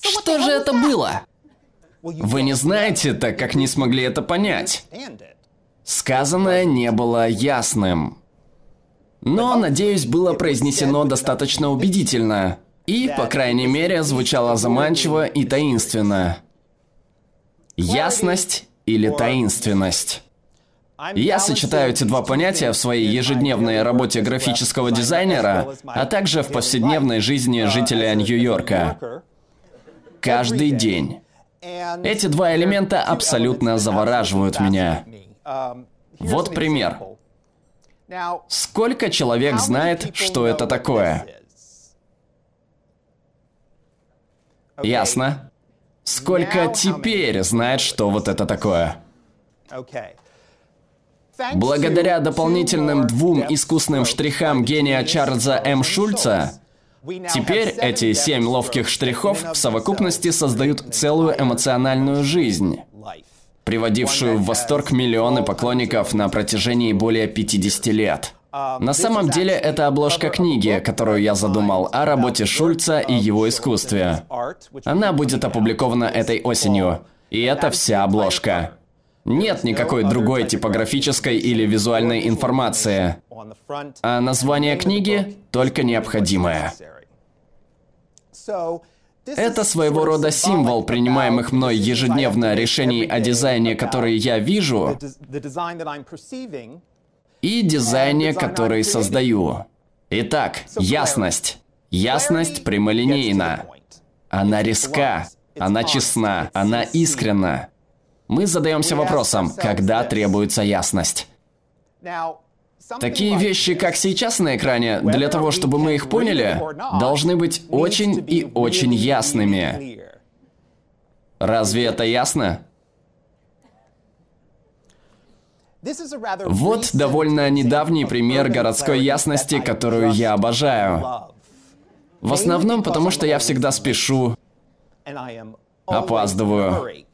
Что же это было? Вы не знаете, так как не смогли это понять. Сказанное не было ясным. Но, надеюсь, было произнесено достаточно убедительно. И, по крайней мере, звучало заманчиво и таинственно. Ясность или таинственность? Я сочетаю эти два понятия в своей ежедневной работе графического дизайнера, а также в повседневной жизни жителя Нью-Йорка. Каждый день. Эти два элемента абсолютно завораживают меня. Вот пример. Сколько человек знает, что это такое? Ясно. Сколько теперь знает, что вот это такое? Благодаря дополнительным двум искусным штрихам гения Чарльза М. Шульца, теперь эти семь ловких штрихов в совокупности создают целую эмоциональную жизнь, приводившую в восторг миллионы поклонников на протяжении более 50 лет. На самом деле, это обложка книги, которую я задумал о работе Шульца и его искусстве. Она будет опубликована этой осенью. И это вся обложка. Нет никакой другой типографической или визуальной информации. А название книги только необходимое. Это своего рода символ принимаемых мной ежедневно решений о дизайне, которые я вижу, и дизайне, который создаю. Итак, ясность. Ясность прямолинейна. Она резка, она честна, она искренна. Мы задаемся вопросом, когда требуется ясность. Такие вещи, как сейчас на экране, для того, чтобы мы их поняли, должны быть очень и очень ясными. Разве это ясно? Вот довольно недавний пример городской ясности, которую я обожаю. В основном потому, что я всегда спешу, опаздываю.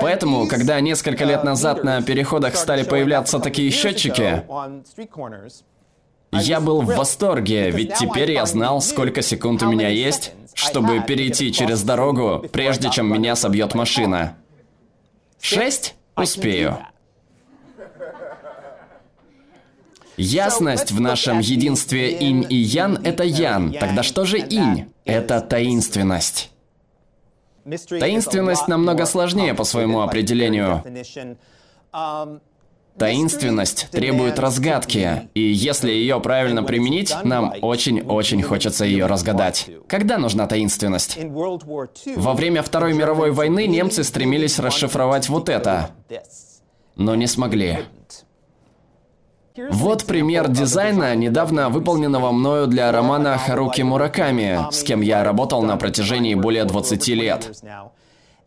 Поэтому, когда несколько лет назад на переходах стали появляться такие счетчики, я был в восторге, ведь теперь я знал, сколько секунд у меня есть, чтобы перейти через дорогу, прежде чем меня собьет машина. Шесть? Успею. Ясность в нашем единстве инь и ян – это ян. Тогда что же инь? Это таинственность. Таинственность намного сложнее по своему определению. Таинственность требует разгадки, и если ее правильно применить, нам очень-очень хочется ее разгадать. Когда нужна таинственность? Во время Второй мировой войны немцы стремились расшифровать вот это, но не смогли. Вот пример дизайна, недавно выполненного мною для романа Харуки Мураками, с кем я работал на протяжении более 20 лет.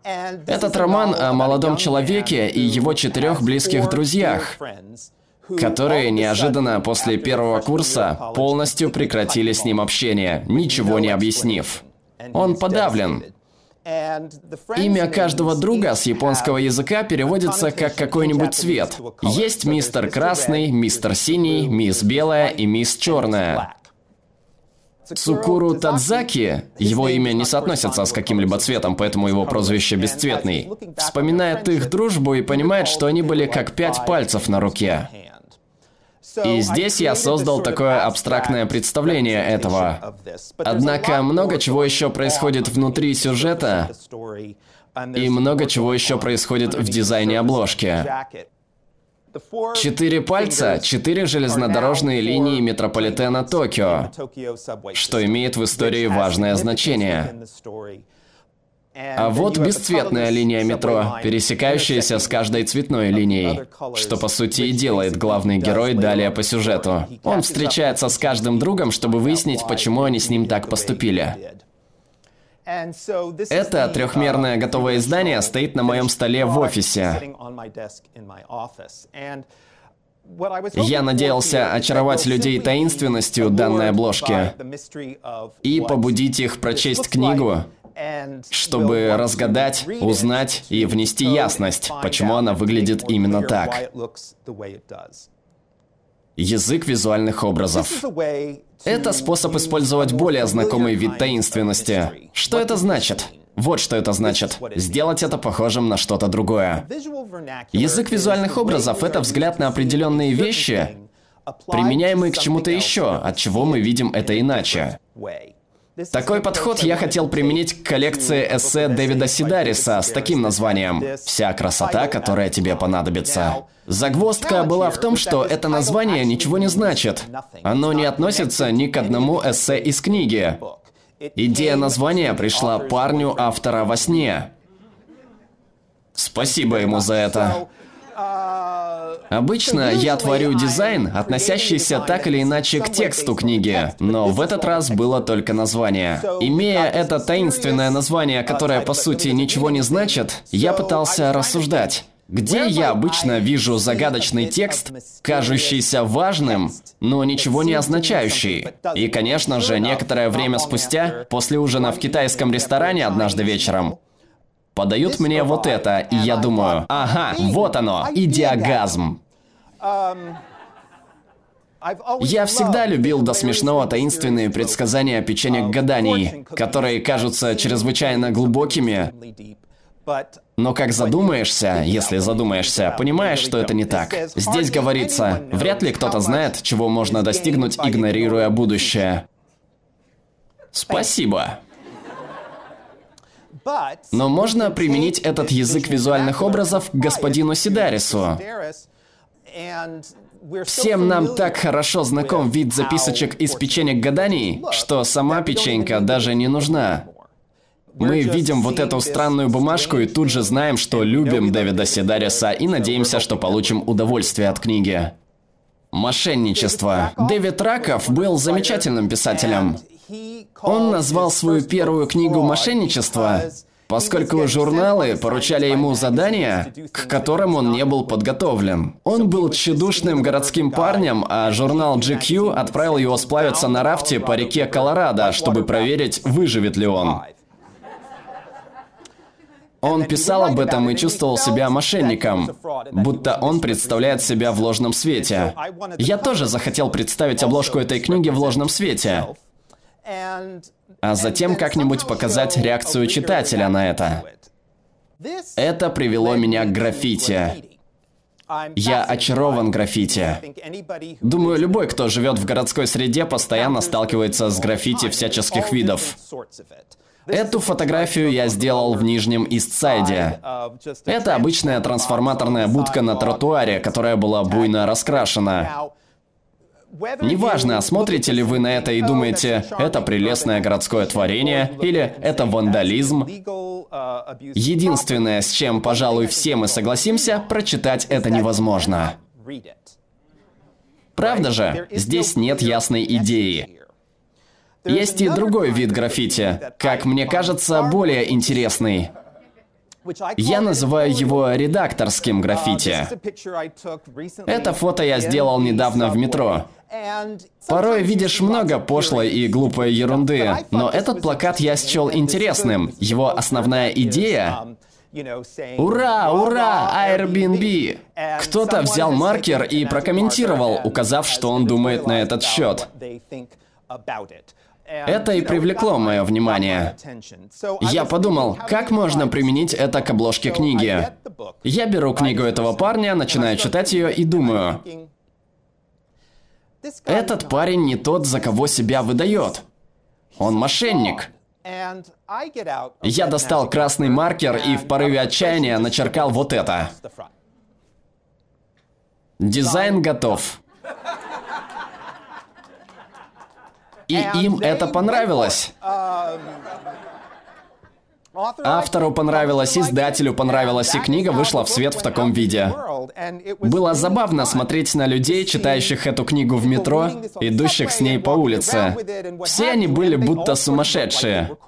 Этот роман о молодом человеке и его четырех близких друзьях, которые неожиданно после первого курса полностью прекратили с ним общение, ничего не объяснив. Он подавлен, Имя каждого друга с японского языка переводится как какой-нибудь цвет. Есть мистер красный, мистер синий, мисс белая и мисс черная. Цукуру Тадзаки, его имя не соотносится с каким-либо цветом, поэтому его прозвище бесцветный, вспоминает их дружбу и понимает, что они были как пять пальцев на руке. И здесь я создал такое абстрактное представление этого. Однако много чего еще происходит внутри сюжета, и много чего еще происходит в дизайне обложки. Четыре пальца, четыре железнодорожные линии метрополитена Токио, что имеет в истории важное значение. А вот бесцветная линия метро, пересекающаяся с каждой цветной линией, что по сути и делает главный герой далее по сюжету. Он встречается с каждым другом, чтобы выяснить, почему они с ним так поступили. Это трехмерное готовое издание стоит на моем столе в офисе. Я надеялся очаровать людей таинственностью данной обложки и побудить их прочесть книгу, чтобы разгадать, узнать и внести ясность, почему она выглядит именно так. Язык визуальных образов. Это способ использовать более знакомый вид таинственности. Что это значит? Вот что это значит. Сделать это похожим на что-то другое. Язык визуальных образов – это взгляд на определенные вещи, применяемые к чему-то еще, от чего мы видим это иначе. Такой подход я хотел применить к коллекции эссе Дэвида Сидариса с таким названием «Вся красота, которая тебе понадобится». Загвоздка была в том, что это название ничего не значит. Оно не относится ни к одному эссе из книги. Идея названия пришла парню автора во сне. Спасибо ему за это. Обычно я творю дизайн, относящийся так или иначе к тексту книги, но в этот раз было только название. Имея это таинственное название, которое по сути ничего не значит, я пытался рассуждать. Где я обычно вижу загадочный текст, кажущийся важным, но ничего не означающий? И, конечно же, некоторое время спустя, после ужина в китайском ресторане однажды вечером, подают мне вот это, и я думаю, ага, вот оно, идиогазм. Я всегда любил до смешного таинственные предсказания печенек гаданий, которые кажутся чрезвычайно глубокими, но как задумаешься, если задумаешься, понимаешь, что это не так. Здесь говорится, вряд ли кто-то знает, чего можно достигнуть, игнорируя будущее. Спасибо. Но можно применить этот язык визуальных образов к господину Сидарису. Всем нам так хорошо знаком вид записочек из печенек гаданий, что сама печенька даже не нужна. Мы видим вот эту странную бумажку и тут же знаем, что любим Дэвида Сидариса и надеемся, что получим удовольствие от книги. Мошенничество. Дэвид Раков был замечательным писателем. Он назвал свою первую книгу «Мошенничество», поскольку журналы поручали ему задания, к которым он не был подготовлен. Он был тщедушным городским парнем, а журнал GQ отправил его сплавиться на рафте по реке Колорадо, чтобы проверить, выживет ли он. Он писал об этом и чувствовал себя мошенником, будто он представляет себя в ложном свете. Я тоже захотел представить обложку этой книги в ложном свете. А затем как-нибудь показать реакцию читателя на это. Это привело меня к граффити. Я очарован граффити. Думаю, любой, кто живет в городской среде, постоянно сталкивается с граффити всяческих видов. Эту фотографию я сделал в Нижнем Истсайде. Это обычная трансформаторная будка на тротуаре, которая была буйно раскрашена. Неважно, смотрите ли вы на это и думаете, это прелестное городское творение, или это вандализм. Единственное, с чем, пожалуй, все мы согласимся, прочитать это невозможно. Правда же? Здесь нет ясной идеи. Есть и другой вид граффити, как мне кажется, более интересный. Я называю его редакторским граффити. Это фото я сделал недавно в метро. Порой видишь много пошлой и глупой ерунды, но этот плакат я счел интересным. Его основная идея Ура, ура, Airbnb! Кто-то взял маркер и прокомментировал, указав, что он думает на этот счет. Это и привлекло мое внимание. Я подумал, как можно применить это к обложке книги. Я беру книгу этого парня, начинаю читать ее и думаю, этот парень не тот, за кого себя выдает. Он мошенник. Я достал красный маркер и в порыве отчаяния начеркал вот это. Дизайн готов. И им это понравилось. Автору понравилось, издателю понравилось, и книга вышла в свет в таком виде. Было забавно смотреть на людей, читающих эту книгу в метро, идущих с ней по улице. Все они были будто сумасшедшие.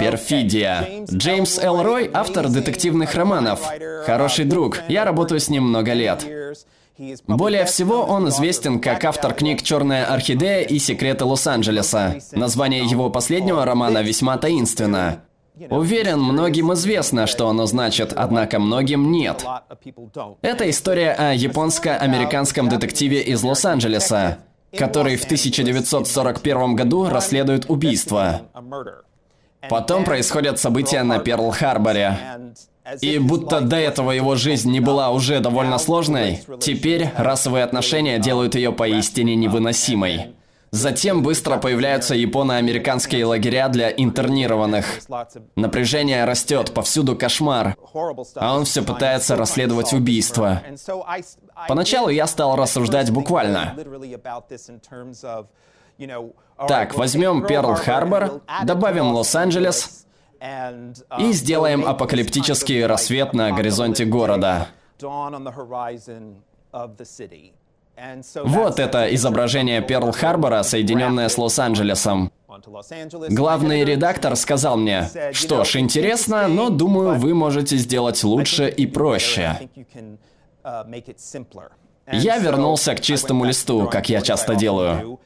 Перфидия. Джеймс Элрой – автор детективных романов. Хороший друг. Я работаю с ним много лет. Более всего он известен как автор книг «Черная орхидея» и «Секреты Лос-Анджелеса». Название его последнего романа весьма таинственно. Уверен, многим известно, что оно значит, однако многим нет. Это история о японско-американском детективе из Лос-Анджелеса, который в 1941 году расследует убийство. Потом происходят события на Перл-Харборе. И будто до этого его жизнь не была уже довольно сложной, теперь расовые отношения делают ее поистине невыносимой. Затем быстро появляются японо-американские лагеря для интернированных. Напряжение растет, повсюду кошмар. А он все пытается расследовать убийство. Поначалу я стал рассуждать буквально. Так, возьмем Перл-Харбор, добавим Лос-Анджелес и сделаем апокалиптический рассвет на горизонте города. Вот это изображение Перл-Харбора, соединенное с Лос-Анджелесом. Главный редактор сказал мне, что ж, интересно, но думаю, вы можете сделать лучше и проще. Я вернулся к чистому листу, как я часто делаю.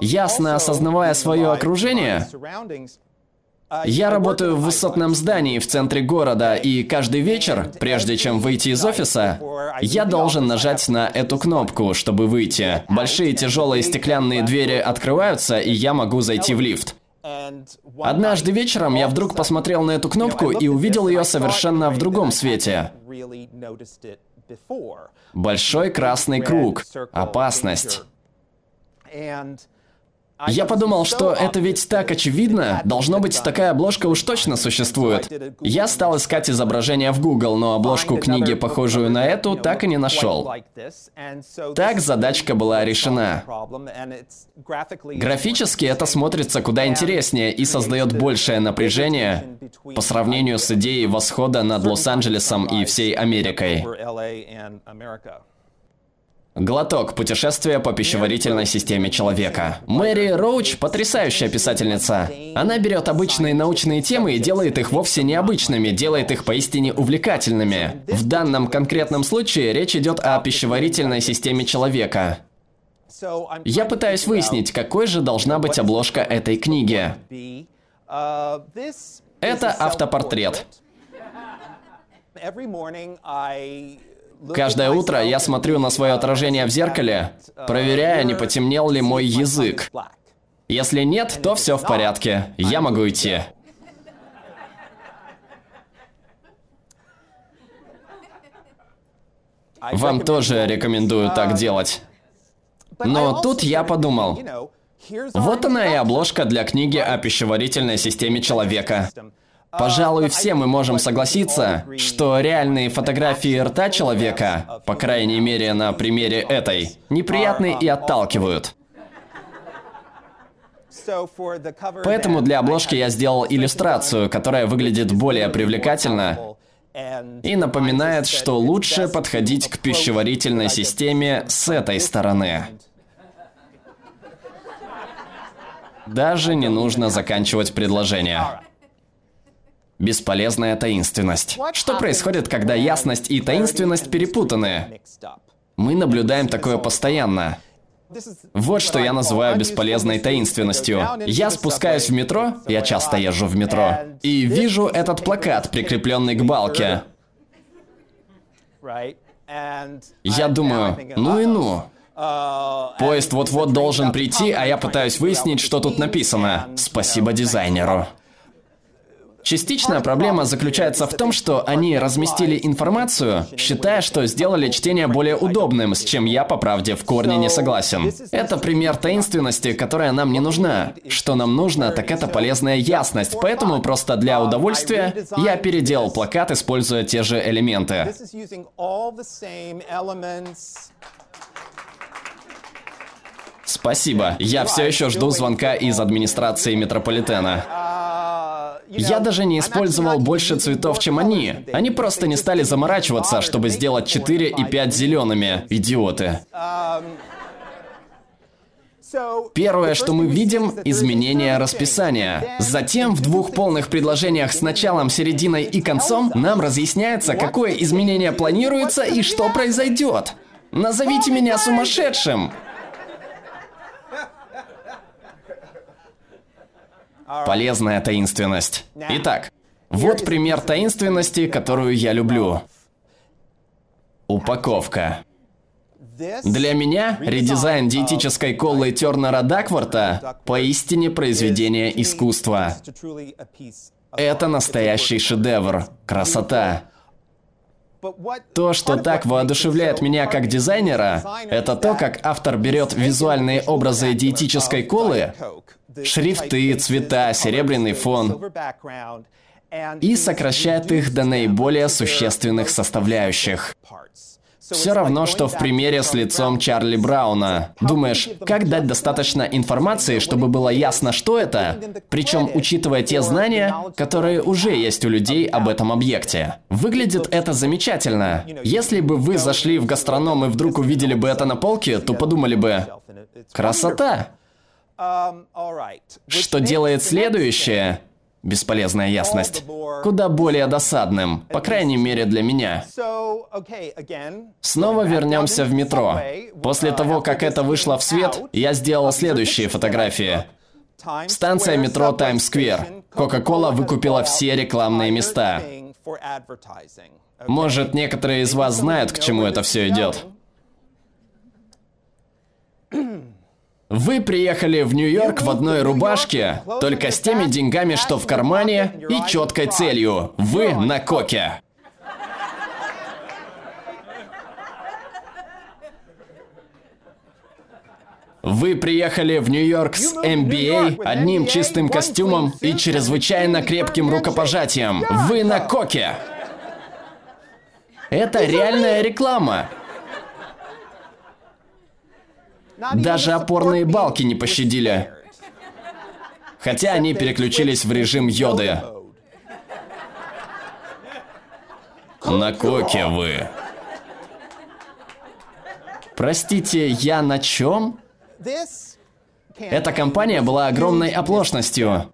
Ясно осознавая свое окружение, я работаю в высотном здании в центре города, и каждый вечер, прежде чем выйти из офиса, я должен нажать на эту кнопку, чтобы выйти. Большие тяжелые стеклянные двери открываются, и я могу зайти в лифт. Однажды вечером я вдруг посмотрел на эту кнопку и увидел ее совершенно в другом свете. Большой красный круг. Опасность. Я подумал, что это ведь так очевидно. Должно быть, такая обложка уж точно существует. Я стал искать изображение в Google, но обложку книги, похожую на эту, так и не нашел. Так задачка была решена. Графически это смотрится куда интереснее и создает большее напряжение по сравнению с идеей восхода над Лос-Анджелесом и всей Америкой. Глоток. Путешествие по пищеварительной системе человека. Мэри Роуч – потрясающая писательница. Она берет обычные научные темы и делает их вовсе необычными, делает их поистине увлекательными. В данном конкретном случае речь идет о пищеварительной системе человека. Я пытаюсь выяснить, какой же должна быть обложка этой книги. Это автопортрет. Каждое утро я смотрю на свое отражение в зеркале, проверяя, не потемнел ли мой язык. Если нет, то все в порядке. Я могу идти. Вам тоже рекомендую так делать. Но тут я подумал, вот она и обложка для книги о пищеварительной системе человека. Пожалуй, все мы можем согласиться, что реальные фотографии рта человека, по крайней мере на примере этой, неприятны и отталкивают. Поэтому для обложки я сделал иллюстрацию, которая выглядит более привлекательно и напоминает, что лучше подходить к пищеварительной системе с этой стороны. Даже не нужно заканчивать предложение. Бесполезная таинственность. Что происходит, когда ясность и таинственность перепутаны? Мы наблюдаем такое постоянно. Вот что я называю бесполезной таинственностью. Я спускаюсь в метро, я часто езжу в метро, и вижу этот плакат, прикрепленный к балке. Я думаю, ну и ну. Поезд вот-вот должен прийти, а я пытаюсь выяснить, что тут написано. Спасибо дизайнеру. Частичная проблема заключается в том, что они разместили информацию, считая, что сделали чтение более удобным, с чем я, по правде, в корне не согласен. Это пример таинственности, которая нам не нужна. Что нам нужно, так это полезная ясность, поэтому просто для удовольствия я переделал плакат, используя те же элементы. Спасибо. Я все еще жду звонка из администрации метрополитена. Я даже не использовал больше цветов, чем они. Они просто не стали заморачиваться, чтобы сделать 4 и 5 зелеными. Идиоты. Первое, что мы видим – изменение расписания. Затем в двух полных предложениях с началом, серединой и концом нам разъясняется, какое изменение планируется и что произойдет. Назовите меня сумасшедшим! Полезная таинственность. Итак, вот пример таинственности, которую я люблю. Упаковка. Для меня редизайн диетической колы Тернера Дакворта поистине произведение искусства. Это настоящий шедевр. Красота. То, что так воодушевляет меня как дизайнера, это то, как автор берет визуальные образы диетической колы, шрифты, цвета, серебряный фон, и сокращает их до наиболее существенных составляющих. Все равно, что в примере с лицом Чарли Брауна. Думаешь, как дать достаточно информации, чтобы было ясно, что это, причем учитывая те знания, которые уже есть у людей об этом объекте. Выглядит это замечательно. Если бы вы зашли в гастроном и вдруг увидели бы это на полке, то подумали бы, красота. Что делает следующее? Бесполезная ясность. Куда более досадным, по крайней мере для меня. Снова вернемся в метро. После того, как это вышло в свет, я сделал следующие фотографии. Станция метро Таймс-сквер. Кока-кола выкупила все рекламные места. Может, некоторые из вас знают, к чему это все идет. Вы приехали в Нью-Йорк в одной рубашке, только с теми деньгами, что в кармане, и четкой целью. Вы на коке. Вы приехали в Нью-Йорк с MBA, одним чистым костюмом и чрезвычайно крепким рукопожатием. Вы на коке. Это реальная реклама. Даже опорные балки не пощадили. Хотя они переключились в режим йоды. На коке вы. Простите, я на чем? Эта компания была огромной оплошностью.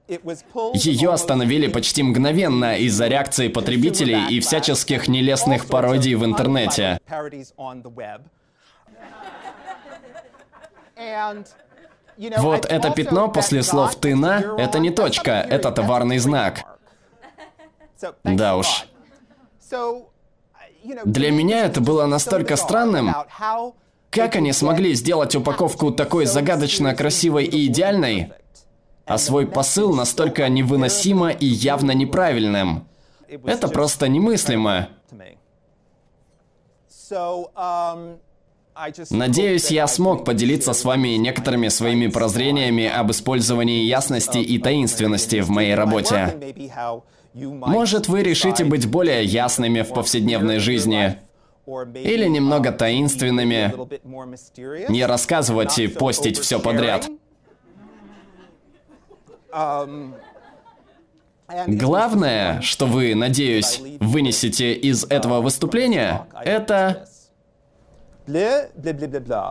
Ее остановили почти мгновенно из-за реакции потребителей и всяческих нелестных пародий в интернете. Вот это пятно после слов «ты на» — это не точка, это товарный знак. Да уж. Для меня это было настолько странным. Как они смогли сделать упаковку такой загадочно красивой и идеальной, а свой посыл настолько невыносимо и явно неправильным? Это просто немыслимо. Надеюсь, я смог поделиться с вами некоторыми своими прозрениями об использовании ясности и таинственности в моей работе. Может, вы решите быть более ясными в повседневной жизни. Или немного таинственными. Не рассказывать и постить все подряд. Главное, что вы, надеюсь, вынесете из этого выступления, это blé, blé, blé, blé, bla.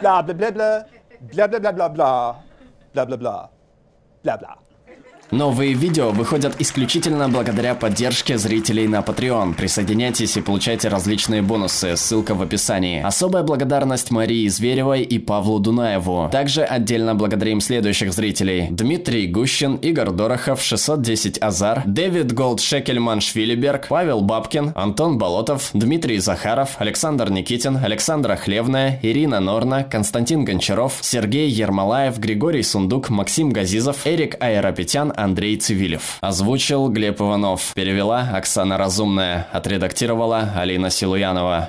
Bla, bla, bla, bla. Bla, bla, bla, bla, bla. Bla, bla, bla. Bla, bla. Новые видео выходят исключительно благодаря поддержке зрителей на Patreon. Присоединяйтесь и получайте различные бонусы, ссылка в описании. Особая благодарность Марии Зверевой и Павлу Дунаеву. Также отдельно благодарим следующих зрителей. Дмитрий Гущин, Игорь Дорохов, 610 Азар, Дэвид Голд Шекельман Швилиберг, Павел Бабкин, Антон Болотов, Дмитрий Захаров, Александр Никитин, Александра Хлевная, Ирина Норна, Константин Гончаров, Сергей Ермолаев, Григорий Сундук, Максим Газизов, Эрик Аэропетян, Андрей Цивилев. Озвучил Глеб Иванов. Перевела Оксана Разумная. Отредактировала Алина Силуянова.